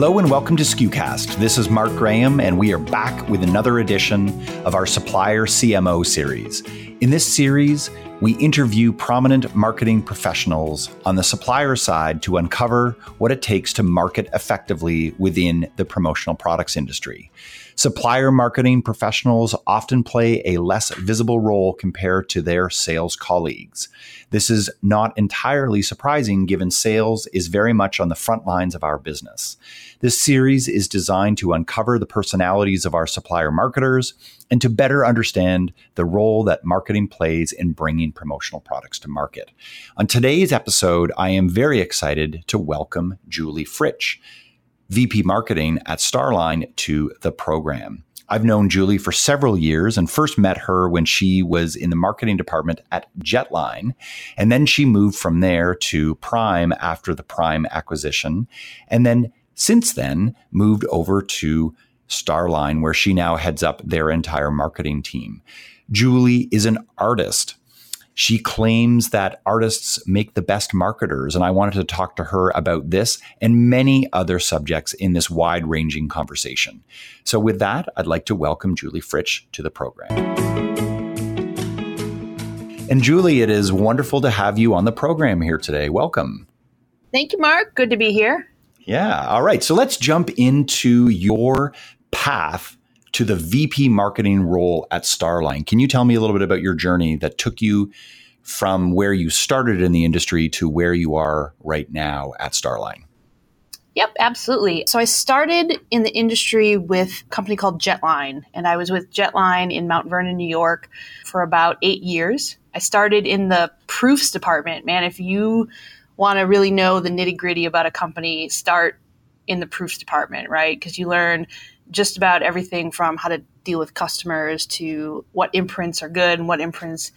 Hello and welcome to SKUcast. This is Mark Graham, and we are back with another edition of our Supplier CMO series. In this series, we interview prominent marketing professionals on the supplier side to uncover what it takes to market effectively within the promotional products industry. Supplier marketing professionals often play a less visible role compared to their sales colleagues. This is not entirely surprising given sales is very much on the front lines of our business. This series is designed to uncover the personalities of our supplier marketers and to better understand the role that marketing plays in bringing promotional products to market. On today's episode, I am very excited to welcome Julie Fritsch. VP Marketing at Starline to the program. I've known Julie for several years and first met her when she was in the marketing department at Jetline. And then she moved from there to Prime after the Prime acquisition. And then since then moved over to Starline, where she now heads up their entire marketing team. Julie is an artist she claims that artists make the best marketers, and I wanted to talk to her about this and many other subjects in this wide ranging conversation. So, with that, I'd like to welcome Julie Fritsch to the program. And Julie, it is wonderful to have you on the program here today. Welcome. Thank you, Mark. Good to be here. Yeah. All right. So let's jump into your path to the VP marketing role at Starline. Can you tell me a little bit about your journey that took you from where you started in the industry to where you are right now at Starline? Yep, absolutely. So I started in the industry with a company called Jetline, and I was with Jetline in Mount Vernon, New York for about eight years. I started in the proofs department. Man, if you want to really know the nitty gritty about a company, start in the proofs department, right? Because you learn just about everything from how to deal with customers to what imprints are good and what imprints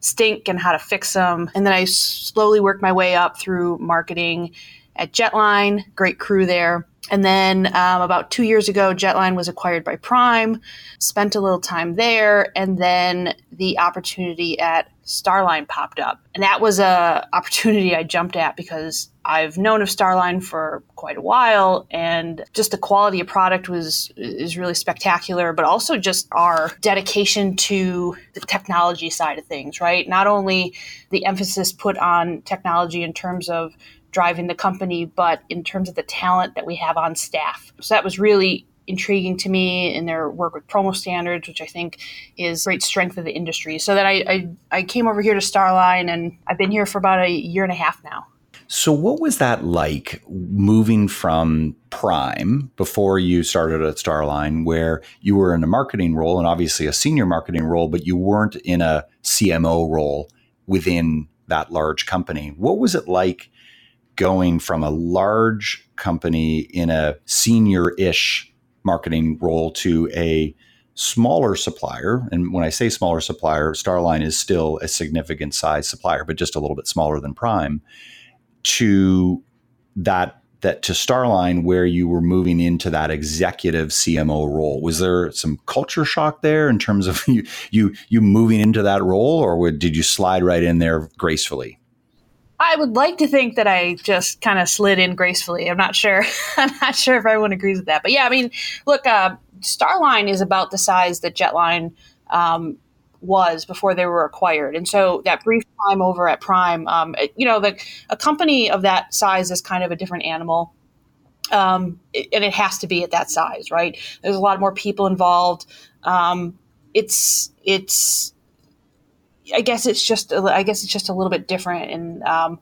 stink and how to fix them. And then I slowly worked my way up through marketing at Jetline, great crew there. And then um, about two years ago, Jetline was acquired by Prime, spent a little time there, and then the opportunity at Starline popped up. And that was a opportunity I jumped at because I've known of Starline for quite a while and just the quality of product was is really spectacular, but also just our dedication to the technology side of things, right? Not only the emphasis put on technology in terms of driving the company, but in terms of the talent that we have on staff. So that was really intriguing to me in their work with promo standards, which I think is great strength of the industry. So that I, I, I came over here to Starline and I've been here for about a year and a half now. So, what was that like moving from Prime before you started at Starline, where you were in a marketing role and obviously a senior marketing role, but you weren't in a CMO role within that large company? What was it like going from a large company in a senior ish marketing role to a smaller supplier. And when I say smaller supplier, Starline is still a significant size supplier, but just a little bit smaller than Prime, to that that to Starline where you were moving into that executive CMO role. Was there some culture shock there in terms of you you you moving into that role, or did you slide right in there gracefully? I would like to think that I just kind of slid in gracefully. I'm not sure. I'm not sure if everyone agrees with that. But yeah, I mean, look, uh, Starline is about the size that Jetline um, was before they were acquired, and so that brief time over at Prime, um, it, you know, the, a company of that size is kind of a different animal. Um, it, and it has to be at that size, right? There's a lot more people involved. Um, it's it's I guess it's just I guess it's just a little bit different, and um,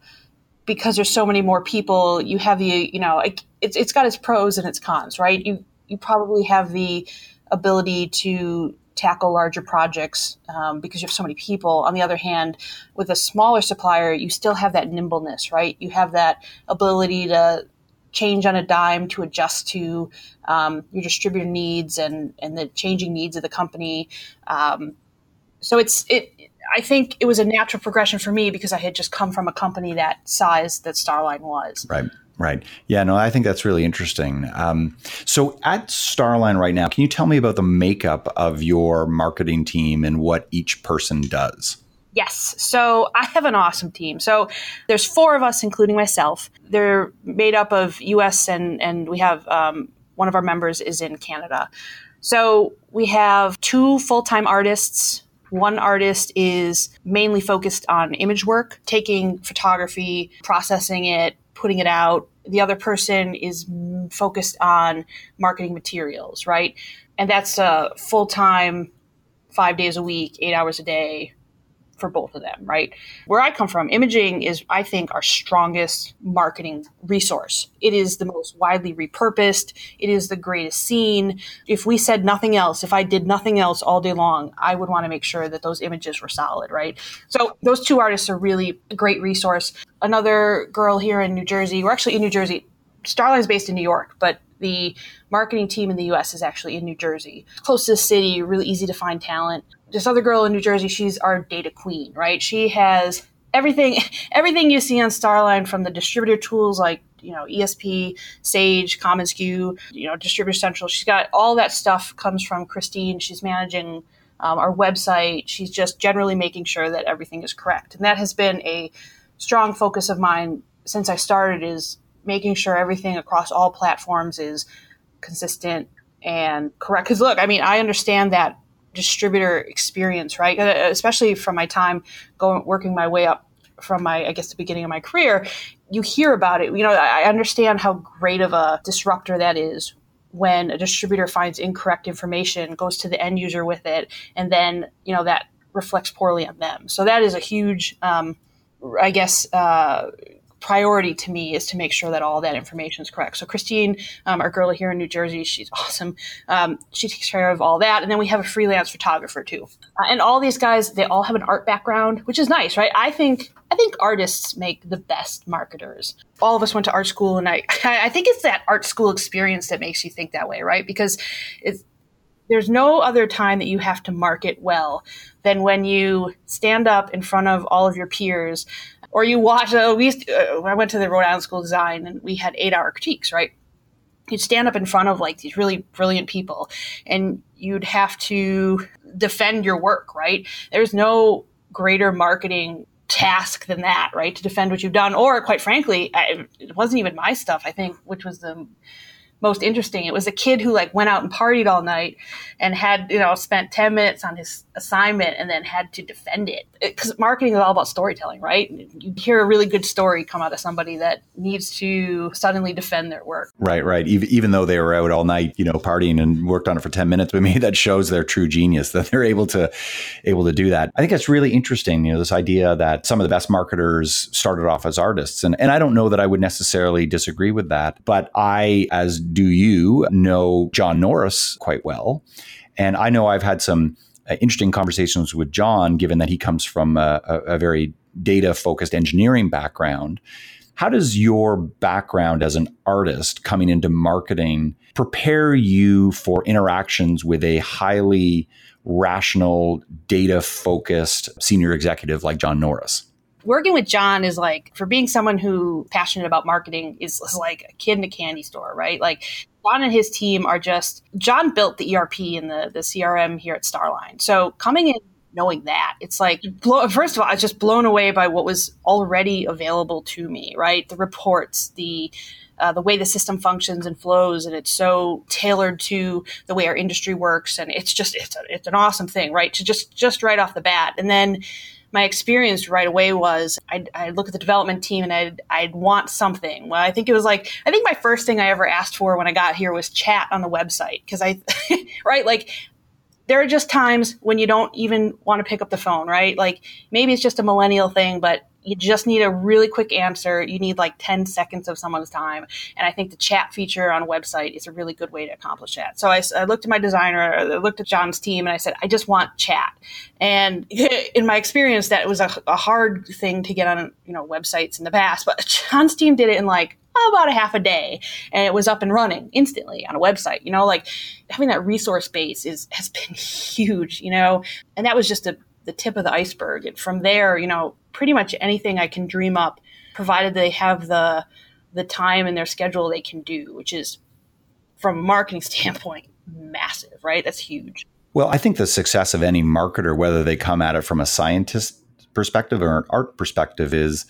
because there's so many more people, you have the you know it's it's got its pros and its cons, right? You you probably have the ability to tackle larger projects um, because you have so many people. On the other hand, with a smaller supplier, you still have that nimbleness, right? You have that ability to change on a dime to adjust to um, your distributor needs and and the changing needs of the company. Um, so it's it. I think it was a natural progression for me because I had just come from a company that size that Starline was. Right. Right. Yeah, no, I think that's really interesting. Um, so at Starline right now, can you tell me about the makeup of your marketing team and what each person does? Yes. So I have an awesome team. So there's four of us, including myself. They're made up of US and, and we have um, one of our members is in Canada. So we have two full time artists. One artist is mainly focused on image work, taking photography, processing it, putting it out. The other person is focused on marketing materials, right? And that's uh, a full time, five days a week, eight hours a day for both of them, right? Where I come from, imaging is, I think, our strongest marketing resource. It is the most widely repurposed. It is the greatest scene. If we said nothing else, if I did nothing else all day long, I would want to make sure that those images were solid, right? So those two artists are really a great resource. Another girl here in New Jersey, we're actually in New Jersey. Starline's based in New York, but the marketing team in the US is actually in New Jersey. Close to the city, really easy to find talent this other girl in New Jersey, she's our data queen, right? She has everything everything you see on Starline from the distributor tools like you know ESP, Sage, commonsku, you know Distributor Central. She's got all that stuff comes from Christine. She's managing um, our website. She's just generally making sure that everything is correct, and that has been a strong focus of mine since I started. Is making sure everything across all platforms is consistent and correct. Because look, I mean, I understand that distributor experience, right? Uh, especially from my time going working my way up from my I guess the beginning of my career, you hear about it. You know, I understand how great of a disruptor that is when a distributor finds incorrect information, goes to the end user with it, and then you know that reflects poorly on them. So that is a huge, um, I guess, uh, priority to me is to make sure that all that information is correct. So Christine, um, our girl here in New Jersey, she's awesome. Um, she takes care of all that, and then we have a freelance photographer too. Uh, and all these guys, they all have an art background, which is nice, right? I think I think artists make the best marketers. All of us went to art school, and I I think it's that art school experience that makes you think that way, right? Because it's there's no other time that you have to market well than when you stand up in front of all of your peers or you watch. Uh, we to, uh, I went to the Rhode Island School of Design, and we had eight-hour critiques. Right, you'd stand up in front of like these really brilliant people, and you'd have to defend your work. Right, there's no greater marketing task than that, right? To defend what you've done, or quite frankly, I, it wasn't even my stuff. I think, which was the most interesting. It was a kid who like went out and partied all night and had, you know, spent 10 minutes on his assignment and then had to defend it. Because marketing is all about storytelling, right? You hear a really good story come out of somebody that needs to suddenly defend their work. Right, right. Even, even though they were out all night, you know, partying and worked on it for 10 minutes, but maybe that shows their true genius that they're able to able to do that. I think that's really interesting, you know, this idea that some of the best marketers started off as artists. And and I don't know that I would necessarily disagree with that, but I as do you know John Norris quite well. And I know I've had some Uh, interesting conversations with John, given that he comes from a, a, a very data focused engineering background. How does your background as an artist coming into marketing prepare you for interactions with a highly rational, data focused senior executive like John Norris? working with John is like for being someone who passionate about marketing is, is like a kid in a candy store, right? Like John and his team are just John built the ERP and the the CRM here at Starline. So coming in knowing that it's like first of all, I was just blown away by what was already available to me, right? The reports, the uh, the way the system functions and flows, and it's so tailored to the way our industry works, and it's just it's a, it's an awesome thing, right? To just just right off the bat, and then my experience right away was I'd, I'd, look at the development team and I'd, I'd want something. Well, I think it was like, I think my first thing I ever asked for when I got here was chat on the website. Cause I, right, like there are just times when you don't even want to pick up the phone, right? Like maybe it's just a millennial thing, but you just need a really quick answer. You need like 10 seconds of someone's time. And I think the chat feature on a website is a really good way to accomplish that. So I, I looked at my designer, I looked at John's team, and I said, I just want chat. And in my experience, that was a, a hard thing to get on, you know, websites in the past. But John's team did it in like about a half a day and it was up and running instantly on a website you know like having that resource base is has been huge you know and that was just a, the tip of the iceberg. And from there you know pretty much anything i can dream up provided they have the the time in their schedule they can do which is from a marketing standpoint massive right? That's huge. Well i think the success of any marketer whether they come at it from a scientist perspective or an art perspective is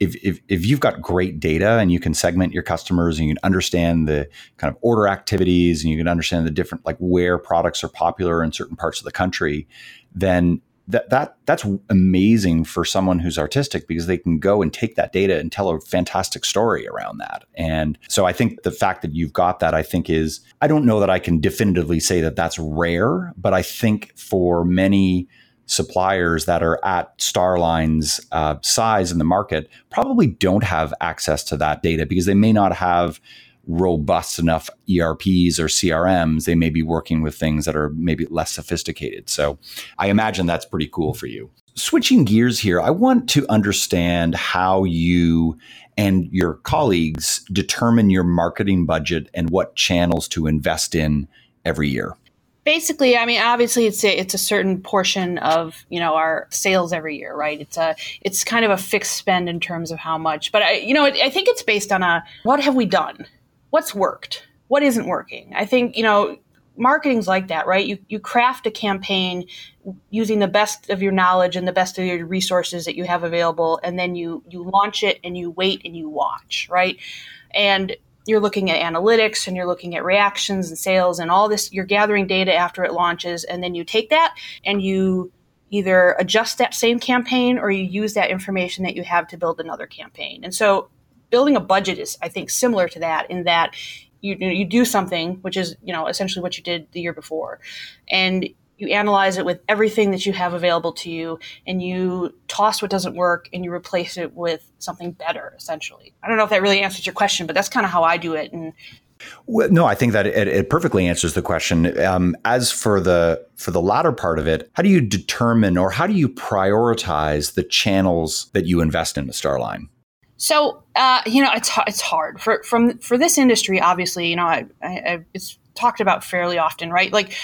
if, if, if you've got great data and you can segment your customers and you can understand the kind of order activities and you can understand the different like where products are popular in certain parts of the country, then that that that's amazing for someone who's artistic because they can go and take that data and tell a fantastic story around that. And so I think the fact that you've got that I think is I don't know that I can definitively say that that's rare, but I think for many suppliers that are at Starline's uh, size in the market probably don't have access to that data because they may not have robust enough ERPs or CRMs. They may be working with things that are maybe less sophisticated. So I imagine that's pretty cool for you. Switching gears here, I want to understand how you and your colleagues determine your marketing budget and what channels to invest in every year basically i mean obviously it's a, it's a certain portion of you know our sales every year right it's a it's kind of a fixed spend in terms of how much but i you know i think it's based on a what have we done what's worked what isn't working. I think you know marketing's like that right? You you craft a campaign using the best of your knowledge and the best of your resources that you have available and then you you launch it and you wait and you watch right? And you're looking at analytics and you're looking at reactions and sales and all this you're gathering data after it launches and then you take that and you either adjust that same campaign or you use that information that you have to build another campaign. And so building a budget is i think similar to that in that you, you do something which is you know essentially what you did the year before and you analyze it with everything that you have available to you and you toss what doesn't work and you replace it with something better essentially i don't know if that really answers your question but that's kind of how i do it and well, no, I think that it, it, perfectly answers the question. Um, as for the for the latter part of it, how do you determine or how do you prioritize the channels that you invest in with Starline? So, uh, you know, it's it's hard for from for this industry. Obviously, you know, I, I, it's talked about fairly often, right? Like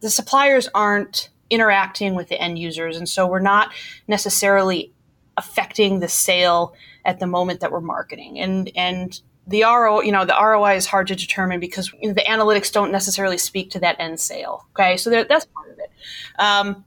the suppliers aren't interacting with the end users, and so we're not necessarily affecting the sale at the moment that we're marketing. And and the RO, you know, the ROI is hard to determine because you know, the analytics don't necessarily speak to that end sale. Okay, so that's part of it. Um,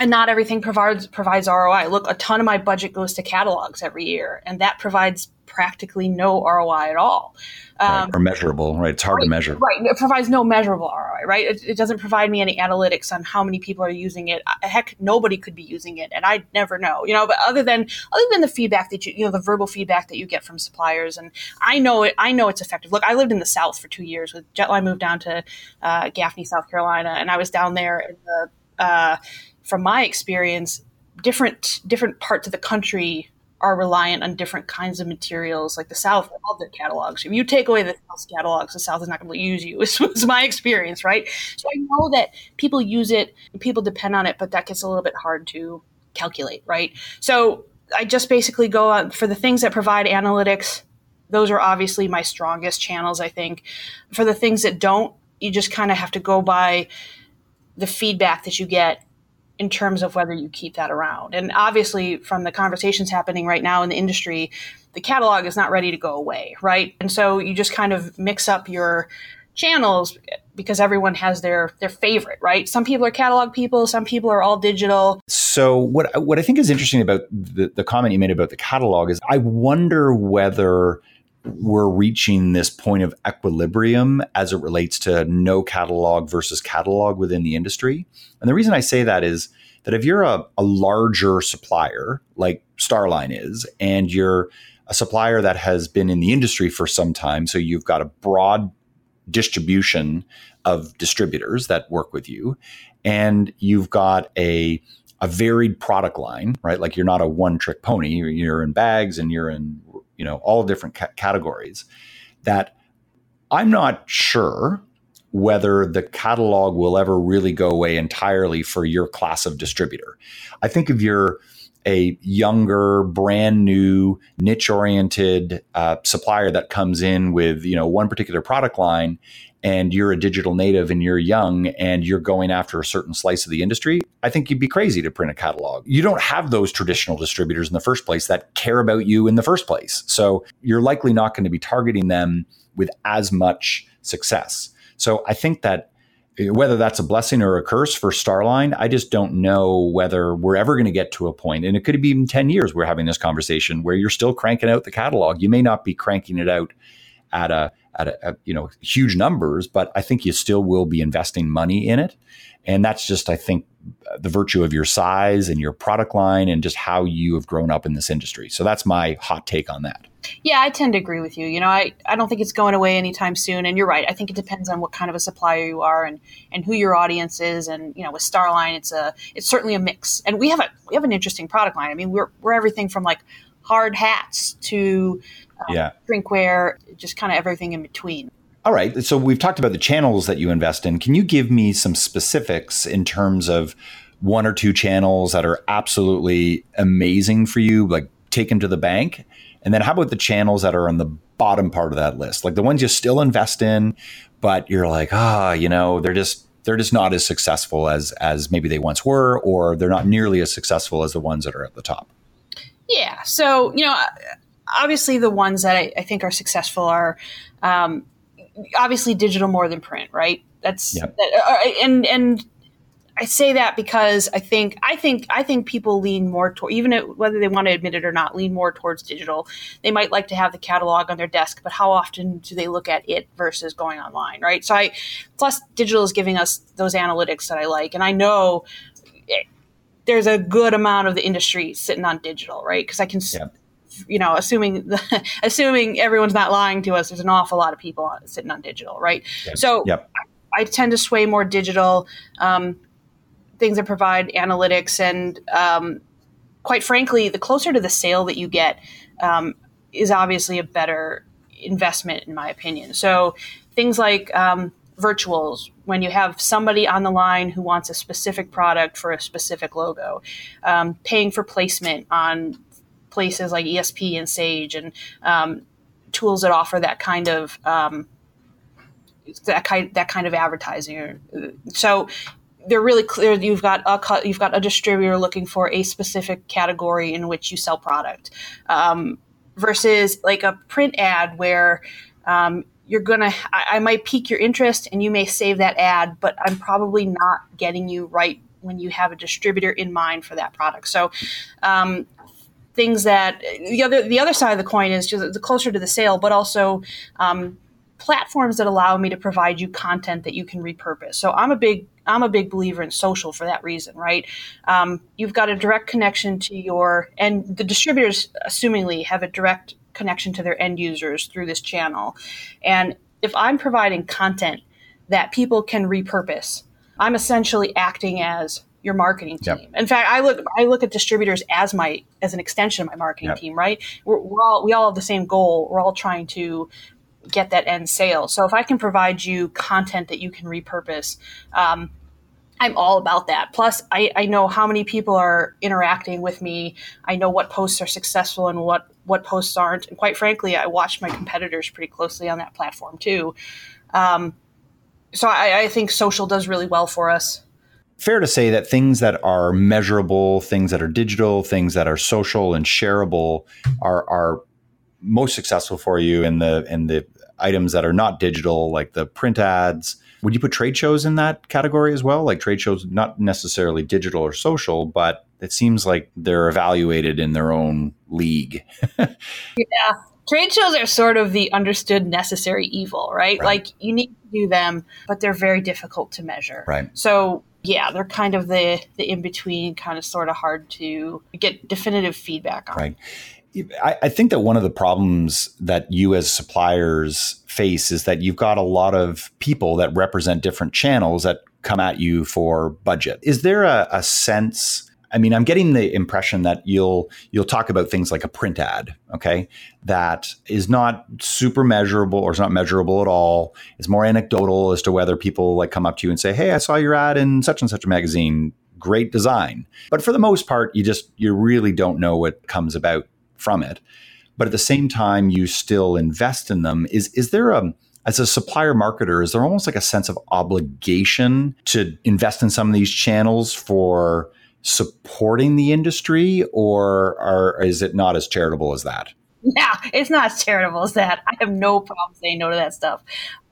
and not everything provides provides ROI. Look, a ton of my budget goes to catalogs every year, and that provides practically no ROI at all. Um, right, or measurable, right? It's hard right, to measure. Right. It provides no measurable ROI, right? It, it, doesn't provide me any analytics on how many people are using it. Heck, nobody could be using it, and I'd never know, you know. But other than other than the feedback that you, you know, the verbal feedback that you get from suppliers, and I know it. I know it's effective. Look, I lived in the South for two years. With Jetline moved down to uh, Gaffney, South Carolina, and I was down there in the. Uh, from my experience, different different parts of the country are reliant on different kinds of materials. Like the South, all their catalogs. If you take away the South catalogs, the South is not going to use you. This was my experience, right? So I know that people use it, people depend on it, but that gets a little bit hard to calculate, right? So I just basically go on for the things that provide analytics. Those are obviously my strongest channels, I think. For the things that don't, you just kind of have to go by the feedback that you get in terms of whether you keep that around. And obviously, from the conversations happening right now in the industry, the catalog is not ready to go away, right? And so you just kind of mix up your channels because everyone has their their favorite, right? Some people are catalog people, some people are all digital. So what what I think is interesting about the, the comment you made about the catalog is I wonder whether we're reaching this point of equilibrium as it relates to no catalog versus catalog within the industry. And the reason I say that is that if you're a, a larger supplier like Starline is, and you're a supplier that has been in the industry for some time, so you've got a broad distribution of distributors that work with you, and you've got a a varied product line, right? Like you're not a one trick pony. You're, in bags and you're in you know all different ca- categories that i'm not sure whether the catalog will ever really go away entirely for your class of distributor. I think if you're a younger, brand new, niche oriented uh, supplier that comes in with you know one particular product line, and you're a digital native and you're young and you're going after a certain slice of the industry, I think you'd be crazy to print a catalog. You don't have those traditional distributors in the first place that care about you in the first place, so you're likely not going to be targeting them with as much success. So I think that eh, whether that's a blessing or a curse for Starline, I just don't know whether we're ever going to get to a point, and it could be even 10 years we're having this conversation where you're still cranking out the catalog. You may not be cranking it out at a at a, a, you know huge numbers, but I think you still will be investing money in it, and that's just I think the virtue of your size and your product line and just how you have grown up in this industry. So that's my hot take on that. Yeah, I tend to agree with you. You know, I, I don't think it's going away anytime soon. And you're right. I think it depends on what kind of a supplier you are and, and who your audience is. And, you know, with Starline, it's a it's certainly a mix. And we have a we have an interesting product line. I mean, we're we're everything from like hard hats to um, yeah. drinkware, just kind of everything in between. All right. So we've talked about the channels that you invest in. Can you give me some specifics in terms of one or two channels that are absolutely amazing for you, like taken to the bank? And then how about the channels that are on the bottom part of that list? Like the ones you still invest in, but you're like, ah, oh, you know, they're just they're just not as successful as as maybe they once were, or they're not nearly as successful as the ones that are at the top. Yeah. So, you know, obviously the ones that I, I think are successful are um, obviously digital more than print, right? That's yep. that, uh, and and I say that because I think I think I think people lean more toward even whether they want to admit it or not, lean more towards digital. They might like to have the catalog on their desk, but how often do they look at it versus going online, right? So I plus digital is giving us those analytics that I like, and I know it, there's a good amount of the industry sitting on digital, right? Because I can. Yep. You know, assuming the, assuming everyone's not lying to us, there's an awful lot of people sitting on digital, right? Yep. So yep. I, I tend to sway more digital. Um, things that provide analytics and um, quite frankly the closer to the sale that you get um, is obviously a better investment in my opinion so things like um, virtuals when you have somebody on the line who wants a specific product for a specific logo um, paying for placement on places like esp and sage and um, tools that offer that kind of um, that kind that kind of advertising. So they're really clear. You've got a you've got a distributor looking for a specific category in which you sell product, um, versus like a print ad where um, you're gonna. I, I, might pique your interest and you may save that ad, but I'm probably not getting you right when you have a distributor in mind for that product. So. Um, things that the other the other side of the coin is just the closer to the sale, but also um, platforms that allow me to provide you content that you can repurpose. So I'm a big I'm a big believer in social for that reason, right? Um, you've got a direct connection to your and the distributors, assumingly, have a direct connection to their end users through this channel. And if I'm providing content that people can repurpose, I'm essentially acting as your marketing team. Yep. In fact, I look I look at distributors as my as an extension of my marketing yep. team. Right? We're, we're, all we all have the same goal. We're all trying to get that end sale. So if I can provide you content that you can repurpose, um, I'm all about that. Plus, I, I know how many people are interacting with me. I know what posts are successful and what what posts aren't. And quite frankly, I watch my competitors pretty closely on that platform too. Um, so I, I think social does really well for us fair to say that things that are measurable, things that are digital, things that are social and shareable are are most successful for you in the in the items that are not digital, like the print ads. Would you put trade shows in that category as well? Like trade shows, not necessarily digital or social, but it seems like they're evaluated in their own league. yeah. Trade shows are sort of the understood necessary evil, right? right? Like you need to do them, but they're very difficult to measure. Right. So yeah, they're kind of the the in between, kind of sort of hard to get definitive feedback on. Right. I, I think that one of the problems that you as suppliers face is that you've got a lot of people that represent different channels that come at you for budget. Is there a, a sense? I mean, I'm getting the impression that you'll you'll talk about things like a print ad, okay, that is not super measurable or is not measurable at all. It's more anecdotal as to whether people like come up to you and say, "Hey, I saw your ad in such and such a magazine great design. But for the most part, you just, you really don't know what comes about from it. But at the same time, you still invest in them. Is, is there a, as a supplier marketer, is there almost like a sense of obligation to invest in some of these channels for supporting the industry, or are, is it not as charitable as that? No, it's not as charitable as that. I have no problem saying no to that stuff.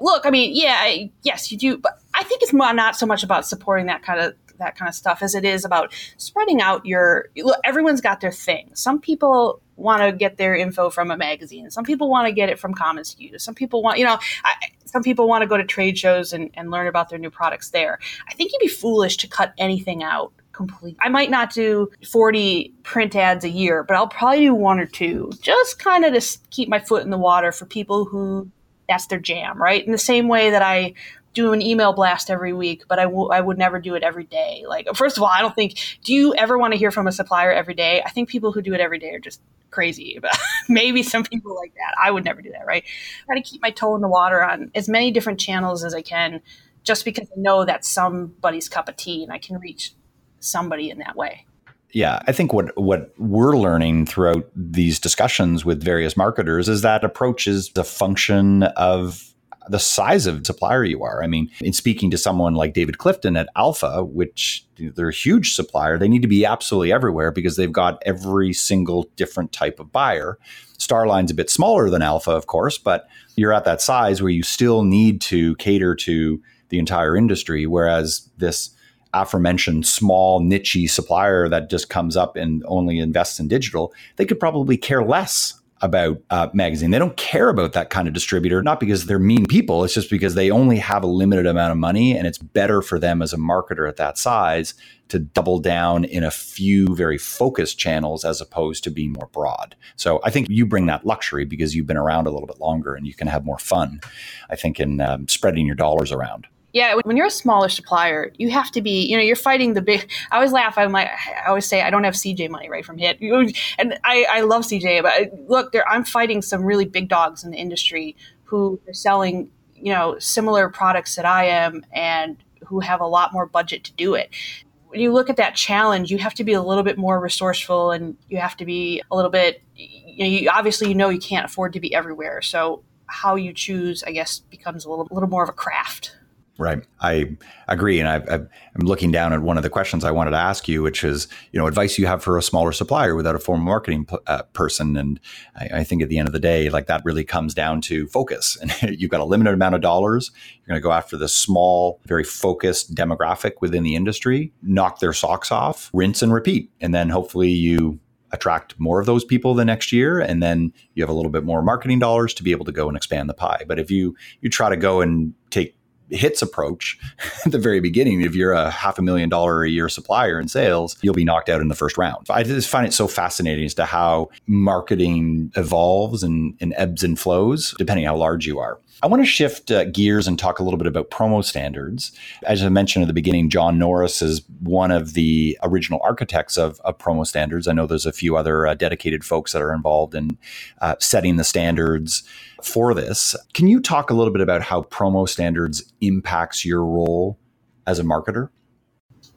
Look, I mean, yeah, I, yes, you do, but I think it's not so much about supporting that kind of that kind of stuff as it is about spreading out your. Look, everyone's got their thing. Some people want to get their info from a magazine. Some people want to get it from commonsku. Some people want, you know, I, some people want to go to trade shows and, and learn about their new products there. I think you'd be foolish to cut anything out complete. I might not do 40 print ads a year, but I'll probably do one or two just kind of to keep my foot in the water for people who that's their jam, right? In the same way that I do an email blast every week, but I, w- I would never do it every day. Like, first of all, I don't think, do you ever want to hear from a supplier every day? I think people who do it every day are just crazy. But maybe some people like that. I would never do that, right? Try to keep my toe in the water on as many different channels as I can, just because I know that's somebody's cup of tea and I can reach somebody in that way. Yeah, I think what what we're learning throughout these discussions with various marketers is that approach is the function of the size of supplier you are. I mean, in speaking to someone like David Clifton at Alpha, which they're a huge supplier, they need to be absolutely everywhere because they've got every single different type of buyer. Starline's a bit smaller than Alpha, of course, but you're at that size where you still need to cater to the entire industry, whereas this aforementioned small niche supplier that just comes up and only invests in digital, they could probably care less about uh, magazine. They don't care about that kind of distributor, not because they're mean people. It's just because they only have a limited amount of money, and it's better for them as a marketer at that size to double down in a few very focused channels as opposed to being more broad. So I think you bring that luxury because you've been around a little bit longer and you can have more fun. I think in um, spreading your dollars around. Yeah, when you're a smaller supplier, you have to be, you know, you're fighting the big. I always laugh. I'm like, I always say, I don't have CJ money right from hit, and I, I love CJ, but uh, look, I'm fighting some really big dogs in the industry who are selling, you know, similar products that I am, and who have a lot more budget to do it. When you look at that challenge, you have to be a little bit more resourceful, and you have to be a little bit. You know, you, obviously, you know, you can't afford to be everywhere, so how you choose, I guess, becomes a little, a little more of a craft. Right. I agree. And i am looking down at one of the questions I wanted to ask you, which is, you know, advice you have for a smaller supplier without a formal marketing uh, person. And I, I, think at the end of the day, like that really comes down to focus. And you've got a limited amount of dollars. You're going to go after the small, very focused demographic within the industry, knock their socks off, rinse and repeat. And then hopefully you attract more of those people the next year and then you have a little bit more marketing dollars to be able to go and expand the pie but if you you try to go and take hits approach at the very beginning, if you're a half a million dollar a year supplier in sales, you'll be knocked out in the first round. I just find it so fascinating as to how marketing evolves and, and ebbs and flows depending how large you are. I want to shift uh, gears and talk a little bit about promo standards. As I mentioned at the beginning, John Norris is one of the original architects of, of promo standards. I know there's a few other uh, dedicated folks that are involved in uh, setting the standards for this. Can you talk a little bit about how promo standards impacts your role as a marketer?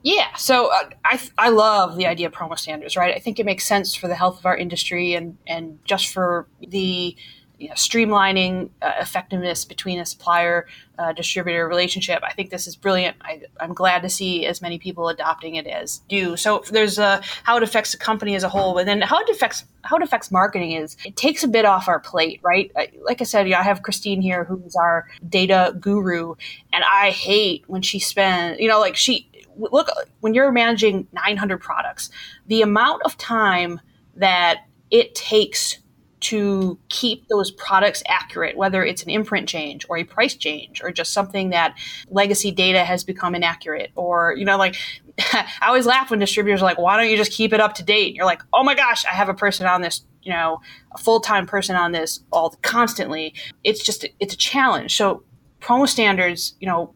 Yeah, so uh, I, I love the idea of promo standards, right? I think it makes sense for the health of our industry and, and just for the you know, streamlining uh, effectiveness between a supplier uh, distributor relationship. I think this is brilliant. I, am glad to see as many people adopting it as do. So there's how it affects the company as a whole, and then how it affects how it affects marketing is it takes a bit off our plate, right? Like I said, I have Christine here, who's our data guru, and I hate when she spends, you know, like she look when you're managing 900 products, the amount of time that it takes to keep those products accurate, whether it's an imprint change or a price change or just something that legacy data has become inaccurate. Or, you know, like I always laugh when distributors are like, why don't you just keep it up to date? You're like, oh my gosh, I have a person on this, you know, a full time person on this all constantly. It's just, it's a challenge. So, promo standards, you know,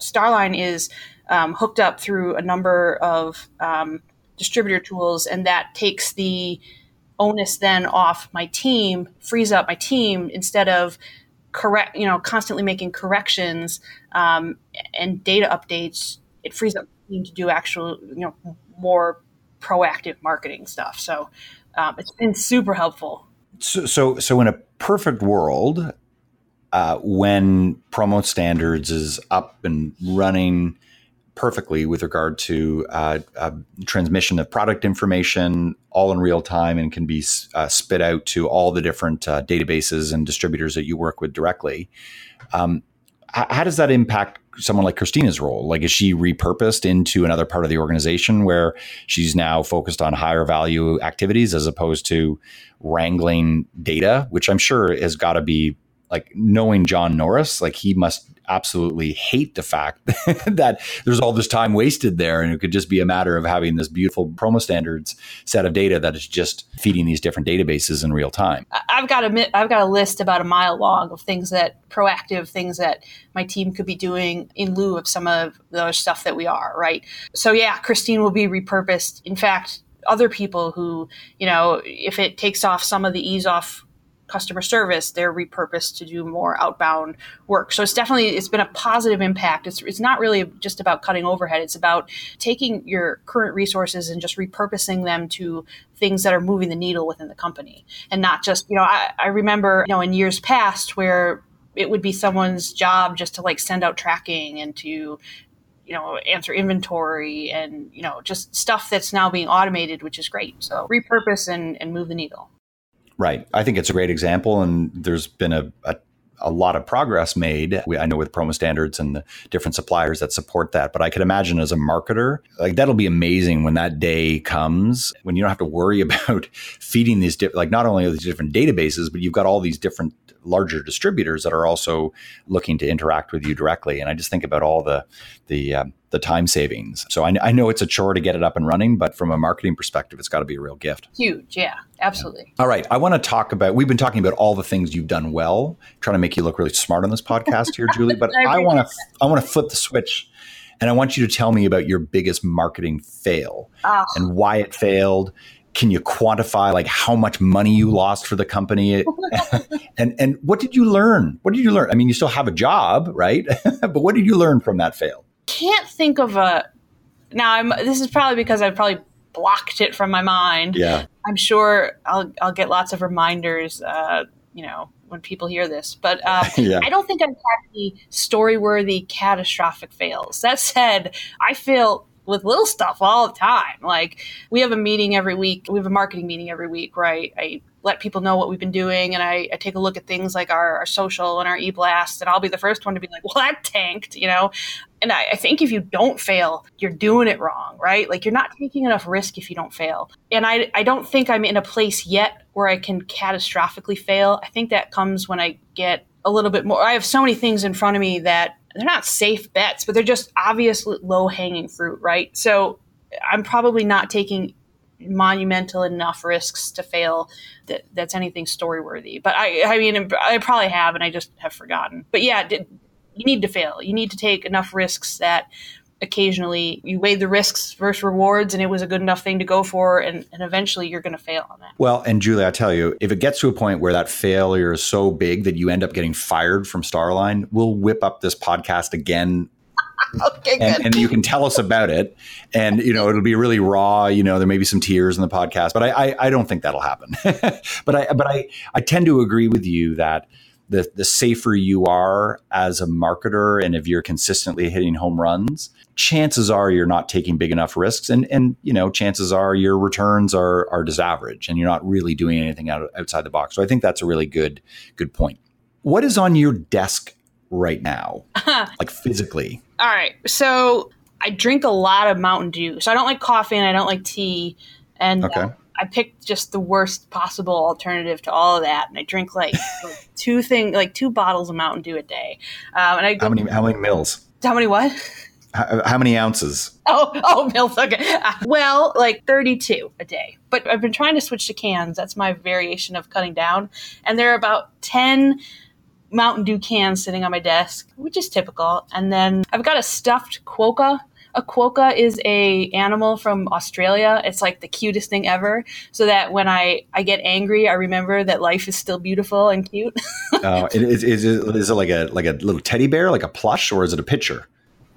Starline is um, hooked up through a number of um, distributor tools, and that takes the onus then off my team, frees up my team instead of correct, you know, constantly making corrections um, and data updates. It frees up team to do actual, you know, more proactive marketing stuff. So um, it's been super helpful. So, so, so in a perfect world, uh, when promo standards is up and running perfectly with regard to uh, uh, transmission of product information all in real time and can be uh, spit out to all the different uh, databases and distributors that you work with directly. Um, how does that impact someone like Christina's role? Like, is she repurposed into another part of the organization where she's now focused on higher value activities as opposed to wrangling data, which I'm sure has got to be like knowing John Norris, like he must absolutely hate the fact that there's all this time wasted there and it could just be a matter of having this beautiful promo standards set of data that is just feeding these different databases in real time. I've got a i've got a list about a mile long of things that proactive things that my team could be doing in lieu of some of the other stuff that we are right? So yeah christine will be repurposed. In fact other people who you know if it takes off some of the ease off customer service, they're repurposed to do more outbound work. So it's definitely it's been a positive impact. It's it's not really just about cutting overhead. It's about taking your current resources and just repurposing them to things that are moving the needle within the company, and not just you know I, I remember you know in years past where it would be someone's job just to like send out tracking and to you know answer inventory and you know just stuff that's now being automated which is great so repurpose and, and move the needle Right. I think it's a great example, and there's been a, a a lot of progress made. I know with promo standards and the different suppliers that support that, but I could imagine as a marketer, like that'll be amazing when that day comes when you don't have to worry about feeding these di- like not only these different databases, but you've got all these different larger distributors that are also looking to interact with you directly. And I just think about all the the um, the time savings. So I, I, know it's a chore to get it up and running, but from a marketing perspective, it's got to be a real gift. Huge, yeah, absolutely. Yeah. All right, I want to talk about. We've been talking about all the things you've done well, trying to make you look really smart on this podcast here, Julie. But I want to I want to flip the switch, and I want you to tell me about your biggest marketing fail oh. and why it failed can you quantify like how much money you lost for the company? And and what did you learn? What did you learn? I mean you still have a job right? But what did you learn from that fail? Can't think of a now i'm this is probably because i probably blocked it from my mind. Yeah. I'm sure i'll i'll get lots of reminders uh you know when people hear this but um, yeah. i don't think i've had any story worthy catastrophic fails. That said i feel with little stuff all the time. Like we have a meeting every week. We have a marketing meeting every week where I, I let people know what we've been doing and I, I take a look at things like our, our, social and our e-blast and I'll be the first one to be like, well, that tanked, you know? And I, I think if you don't fail, you're doing it wrong, right? Like you're not taking enough risk if you don't fail. And I, I don't think I'm in a place yet where I can catastrophically fail. I think that comes when I get a little bit more. I have so many things in front of me that they're not safe bets, but they're just obvious low hanging fruit, right? So I'm probably not taking monumental enough risks to fail that that's anything story worthy. But I, I mean, I probably have, and I just have forgotten. But yeah, you need to fail. You need to take enough risks that occasionally you weighed the risks versus rewards and it was a good enough thing to go for and, and eventually you're going to fail on that. Well and julie i tell you if it gets to a point where that failure is so big that you end up getting fired from starline we'll whip up this podcast again. Okay, and, and, you can tell us about it. And you know it'll be really raw you know there may be some tears in the podcast but i i, I don't think that'll happen. But i but i i tend to agree with you that the the safer you are as a marketer and if you're consistently hitting home runs chances are you're not taking big enough risks and and you know chances are your returns are are just average and you're not really doing anything out, outside the box so i think that's a really good good point what is on your desk right now like physically all right so i drink a lot of mountain dew so i don't like coffee and i don't like tea and okay. uh, I picked just the worst possible alternative to all of that, and I drink like, two thing, like two bottles of Mountain Dew a day. Um, and I go, how many how many mils? How many what? How, how many ounces? Oh, oh, mils. Okay. Uh, well, like thirty-two a day. But I've been trying to switch to cans. That's my variation of cutting down, and there are about ten. Mountain Dew cans sitting on my desk, which is typical. And then I've got a stuffed quokka a quokka is a animal from Australia. It's like the cutest thing ever. So that when I, I get angry, I remember that life is still beautiful and cute. oh, is, is, is, it like a like a little teddy bear, like a plush, or is it a picture?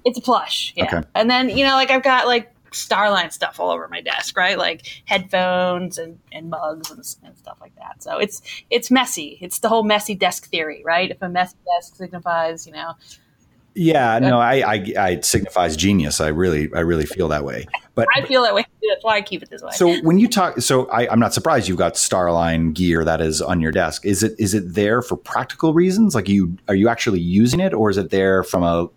It's a plush, yeah. Okay. And then you know, like I've got like Starline stuff all over my desk, right? Like headphones and, and mugs and, and, stuff like that. So it's it's messy. It's the whole messy desk theory, right? If a messy desk signifies, you know. Yeah, uh, no, I, I, I it signifies genius. I really, I really feel that way. But I feel that way. That's why I keep it this way. So when you talk, so I, I'm not surprised you've got Starline gear that is on your desk. Is it is it there for practical reasons? Like you are you actually using it, or is it there from a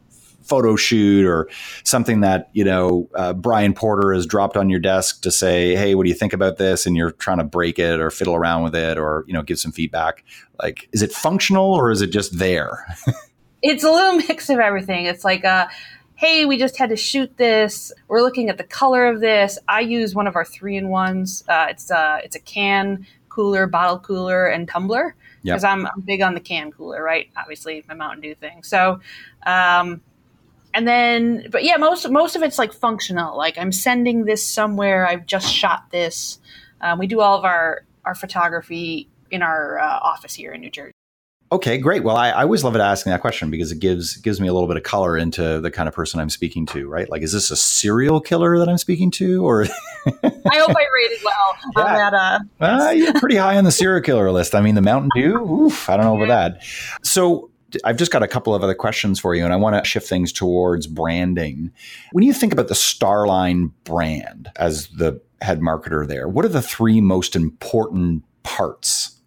photo shoot or something that you know uh, Brian Porter has dropped on your desk to say, "Hey, what do you think about this?" and you're trying to break it or fiddle around with it or you know give some feedback. Like, is it functional or is it just there? it's a little mix of everything. It's like a uh, hey, we just had to shoot this. We're looking at the color of this. I use one of our three in ones. Uh, it's a uh, it's a can cooler, bottle cooler, and tumbler because yep. I'm, I'm, big on the can cooler, right? Obviously, my Mountain Dew thing. So um, and then but yeah most most of it's like functional. Like i'm sending this somewhere. I've just shot this. Um, we do all of our our photography in our uh, office here in new jersey. Okay great. Well I, I always love it asking that question because it gives gives me a little bit of color into the kind of person i'm speaking to right? Like is this a serial killer that i'm speaking to or? I hope i rated well yeah. on that uh, uh, you're pretty high on the serial killer list. I mean the mountain dew oof i don't know about that. So I've just got a couple of other questions for you, and I want to shift things towards branding. When you think about the Starline brand as the head marketer there, what are the three most important parts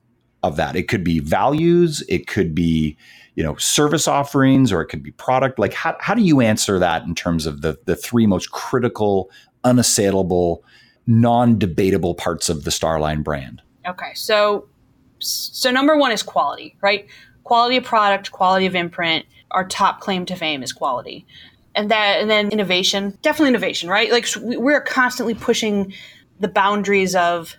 of that? It could be values, it could be you know service offerings, or it could be product. Like how, how do you answer that in terms of the the three most critical, unassailable, non-debatable parts of the Starline brand? Okay, so so number one is quality, right? Quality of product, quality of imprint. Our top claim to fame is quality. And that, and then innovation, definitely innovation, right? Like we're constantly pushing the boundaries of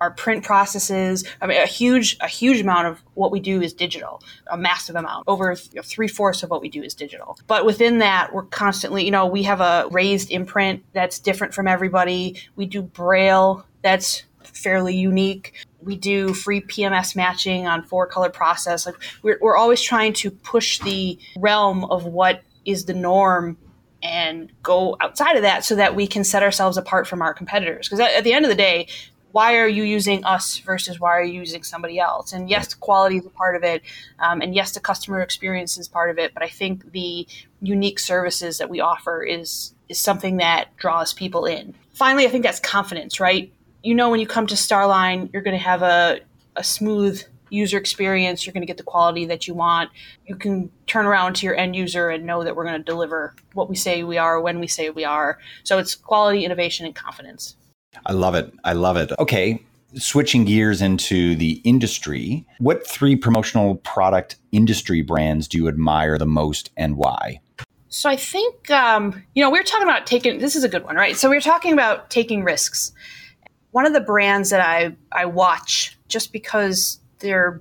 our print processes. I mean, a huge, a huge amount of what we do is digital, a massive amount. Over three fourths of what we do is digital. But within that, we're constantly, you know, we have a raised imprint that's different from everybody. We do braille that's fairly unique we do free PMS matching on four color process. Like we're, we're always trying to push the realm of what is the norm and go outside of that so that we can set ourselves apart from our competitors. Because at, at, the end of the day, why are you using us versus why are you using somebody else? And yes, quality is a part of it. Um, and yes, the customer experience is part of it. But I think the unique services that we offer is is something that draws people in. Finally, I think that's confidence, right? You know when you come to Starline, you're going to have a, a smooth user experience. You're going to get the quality that you want. You can turn around to your end user and know that we're going to deliver what we say we are when we say we are. So it's quality, innovation, and confidence. I love it. I love it. Okay. Switching gears into the industry, what three promotional product industry brands do you admire the most and why? So I think, um, you know, we are talking about taking, this is a good one, right? So we are talking about taking risks one of the brands that I, I watch just because they're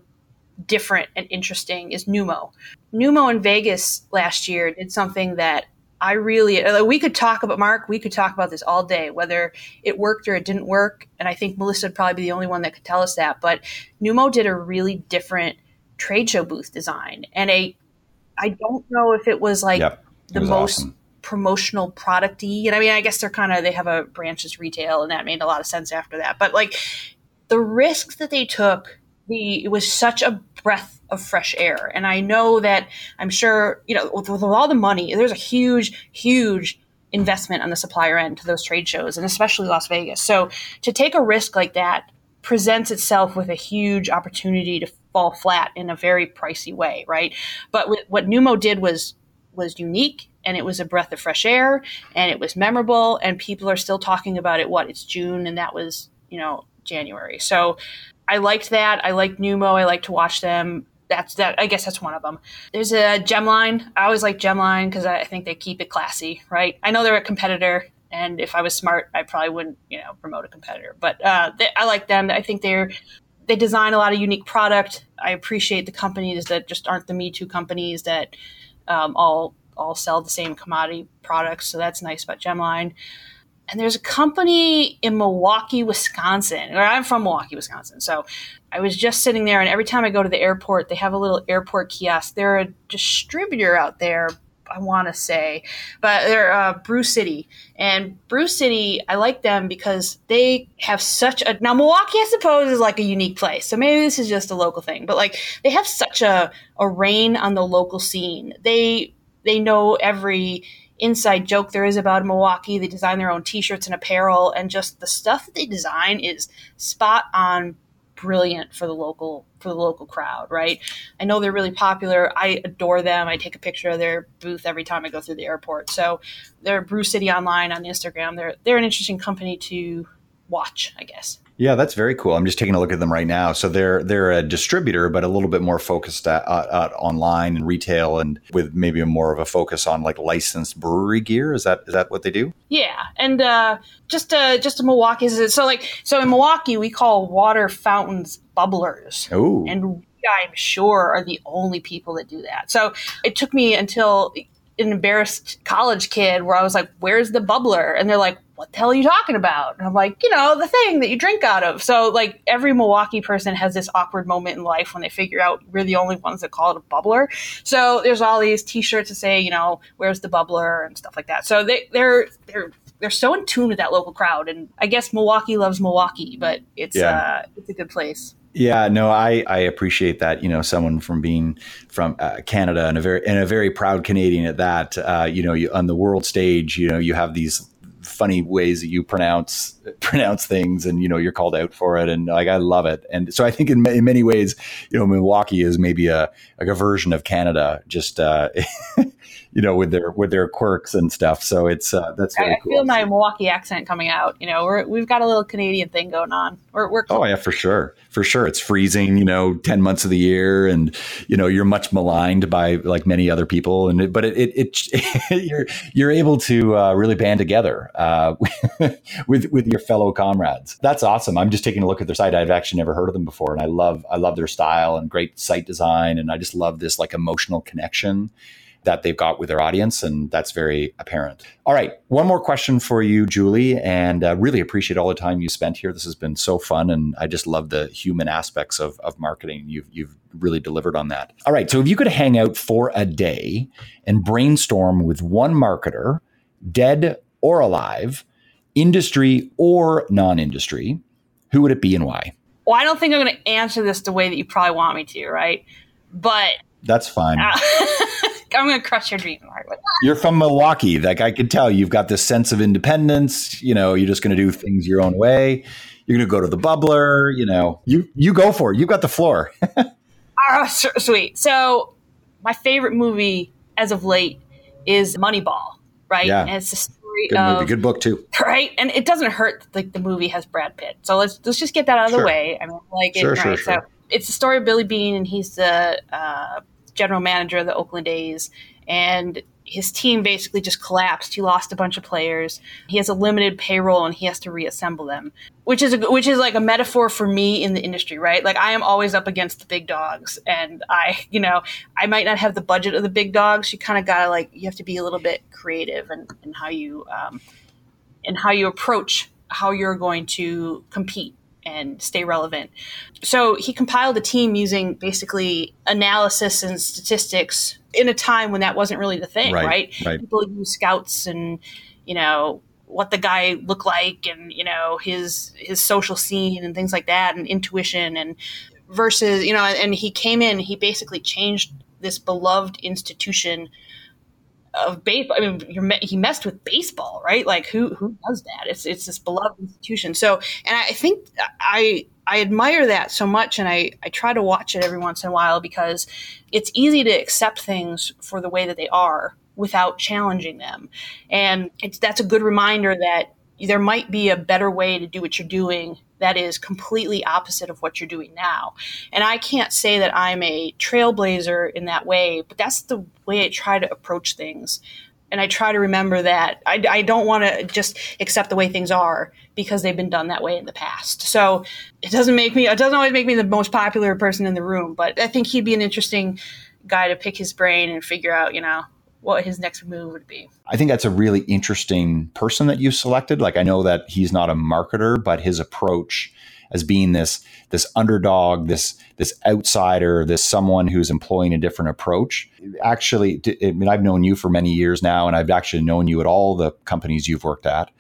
different and interesting is Numo. Numo in Vegas last year did something that I really uh, we could talk about Mark. We could talk about this all day, whether it worked or it didn't work. And I think Melissa would probably be the only one that could tell us that. But Numo did a really different trade show booth design, and a I don't know if it was like yep, the most awesome promotional producty. And I mean, I guess they're kind of they have a branches retail, and that made a lot of sense after that. But like the risks that they took, the it was such a breath of fresh air. And I know that I'm sure you know with, with all the money, there's a huge, huge investment on the supplier end to those trade shows, and especially Las Vegas. So to take a risk like that presents itself with a huge opportunity to fall flat in a very pricey way, right? But what Numo did was was unique and it was a breath of fresh air and it was memorable and people are still talking about it. What it's june and that was you know january. So i liked that. I liked numo. I like to watch them. That's that i guess that's one of them. There's a gemline i always like gemline because i think they keep it classy right? I know they're a competitor and if i was smart i probably wouldn't you know promote a competitor. But uh, they, i like them. I think they're they design a lot of unique product. I appreciate the companies that just aren't the me too companies that um, all all sell the same commodity products. So that's nice about Gemline. And there's a company in Milwaukee, Wisconsin, or I'm from Milwaukee, Wisconsin. So I was just sitting there, and every time I go to the airport, they have a little airport kiosk. They're a distributor out there. I want to say, but they're uh, Brew City, and Brew City. I like them because they have such a now Milwaukee. I suppose is like a unique place, so maybe this is just a local thing, but like they have such a a reign on the local scene. They they know every inside joke there is about Milwaukee. They design their own T-shirts and apparel, and just the stuff that they design is spot on brilliant for the local for the local crowd, right? I know they're really popular. I adore them. I take a picture of their booth every time I go through the airport. So they're Brew City Online on Instagram. They're they're an interesting company to watch, I guess. Yeah, that's very cool. I'm just taking a look at them right now. So they're they're a distributor, but a little bit more focused at, at, at, online and retail, and with maybe a more of a focus on like licensed brewery gear. Is that is that what they do? Yeah, and uh, just uh, just a Milwaukee. So like so in Milwaukee, we call water fountains bubblers. Oh, and I'm sure are the only people that do that. So it took me until an embarrassed college kid where I was like, "Where's the bubbler?" And they're like, "What the hell are you talking about?" And I'm like, "You know, the thing that you drink out of." So like every Milwaukee person has this awkward moment in life when they figure out we're the only ones that call it a bubbler. So there's all these T-shirts that say, you know, "Where's the bubbler?" and stuff like that. So they, they're they're they're so in tune with that local crowd, and I guess Milwaukee loves Milwaukee, but it's yeah. uh, it's a good place. Yeah, no, I, I appreciate that. You know, someone from being from uh, Canada and a very and a very proud Canadian at that. Uh, you know, you, on the world stage, you know, you have these funny ways that you pronounce pronounce things, and you know, you're called out for it, and like I love it. And so I think in, in many ways, you know, Milwaukee is maybe a like a version of Canada, just uh, you know, with their with their quirks and stuff. So it's uh, that's I, cool. I feel my Milwaukee accent coming out. You know, we're, we've got a little Canadian thing going on. We're, we're oh yeah, for sure, for sure. It's freezing, you know, ten months of the year, and you know, you're much maligned by like many other people, and it, but it, it, it you're you're able to uh, really band together uh, with with your fellow comrades. That's awesome. I'm just taking a look at their site. I've actually never heard of them before, and I love I love their style and great site design, and I just love this like emotional connection that they've got with their audience, and that's very apparent. All right, one more question for you, Julie, and uh, really appreciate all the time you spent here. This has been so fun, and I just love the human aspects of, of marketing. You've you've really delivered on that. All right, so if you could hang out for a day and brainstorm with one marketer, dead or alive, industry or non-industry, who would it be and why? Well, I don't think I'm going to answer this the way that you probably want me to, right? But that's fine. Uh, I'm going to crush your dream, Margaret. You're from Milwaukee. Like I could tell, you've got this sense of independence. You know, you're just going to do things your own way. You're going to go to the bubbler. You know, you you go for it. You've got the floor. oh, sweet. So, my favorite movie as of late is Moneyball. Right? Yeah. And it's a story good of movie, good book too. Right, and it doesn't hurt like the movie has Brad Pitt. So let's let's just get that out of sure. the way. I mean, like sure, it, sure, right? Sure. So it's the story of Billy Beane, and he's the uh, general manager of the Oakland A's, and his team basically just collapsed. He lost a bunch of players. He has a limited payroll and he has to reassemble them, which is a, which is like a metaphor for me in the industry, right? Like I am always up against the big dogs, and I, you know, I might not have the budget of the big dogs. You kind of gotta like you have to be a little bit creative and in, in how you um, and how you approach how you're going to compete and stay relevant. So he compiled a team using basically analysis and statistics in a time when that wasn't really the thing, right? Right. right. People use scouts and you know what the guy looked like and you know his his social scene and things like that and intuition and versus you know and he came in he basically changed this beloved institution of baseball. I mean, you're, he messed with baseball, right? Like who who does that? It's it's this beloved institution. So, and I think I I admire that so much, and I I try to watch it every once in a while because it's easy to accept things for the way that they are without challenging them, and it's that's a good reminder that there might be a better way to do what you're doing that is completely opposite of what you're doing now. And I can't say that I'm a trailblazer in that way, but that's the way I try to approach things. And I try to remember that I, I don't want to just accept the way things are because they've been done that way in the past. So it doesn't make me, it doesn't always make me the most popular person in the room, but I think he'd be an interesting guy to pick his brain and figure out, you know, what his next move would be. I think that's a really interesting person that you've selected. Like I know that he's not a marketer, but his approach as being this this underdog, this this outsider, this someone who's employing a different approach. Actually, I mean, I've known you for many years now, and I've actually known you at all the companies you've worked at,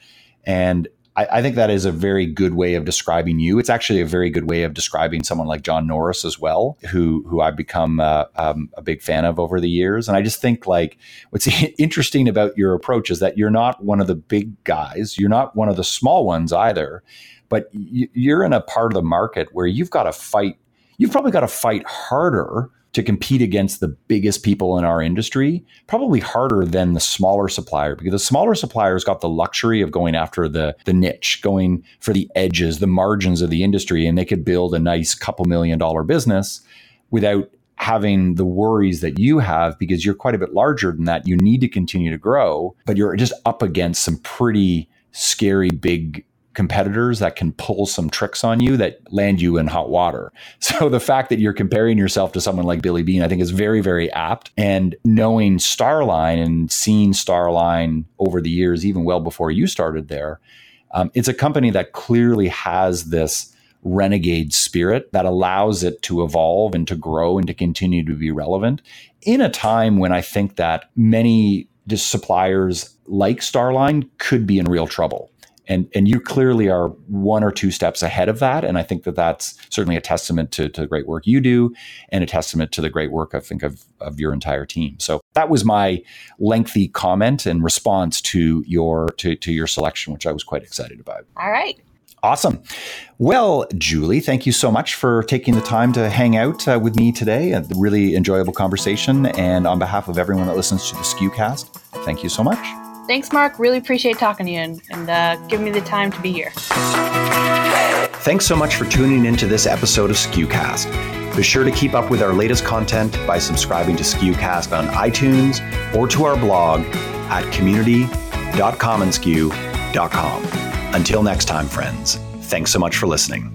and I, I, think that is a very good way of describing you. It's actually a very good way of describing someone like John Norris as well, who who I've become uh, um, a big fan of over the years. And I just think like what's interesting about your approach is that you're not one of the big guys, you're not one of the small ones either, but you're in a part of the market where you've got to fight. You've probably got to fight harder to compete against the biggest people in our industry, probably harder than the smaller supplier because the smaller suppliers got the luxury of going after the, the niche, going for the edges, the margins of the industry, and they could build a nice couple million dollar business without having the worries that you have because you're quite a bit larger than that. You need to continue to grow, but you're just up against some pretty scary big competitors that can pull some tricks on you that land you in hot water. So the fact that you're comparing yourself to someone like Billy Beane, I think is very, very apt. And knowing Starline and seeing Starline over the years, even well before you started there, um, it's a company that clearly has this renegade spirit that allows it to evolve and to grow and to continue to be relevant in a time when I think that many suppliers like Starline could be in real trouble and and you clearly are one or two steps ahead of that and i think that that's certainly a testament to, to the great work you do and a testament to the great work i think of, of your entire team so that was my lengthy comment and response to your to, to your selection which i was quite excited about all right Awesome. Well, Julie, thank you so much for taking the time to hang out uh, with me today. A really enjoyable conversation. And on behalf of everyone that listens to the SKUcast, thank you so much. Thanks, Mark. Really appreciate talking to you and, and uh, giving me the time to be here. Thanks so much for tuning into this episode of SKUcast. Be sure to keep up with our latest content by subscribing to SKUcast on iTunes or to our blog at community.commonsku.com. Until next time, friends, thanks so much for listening.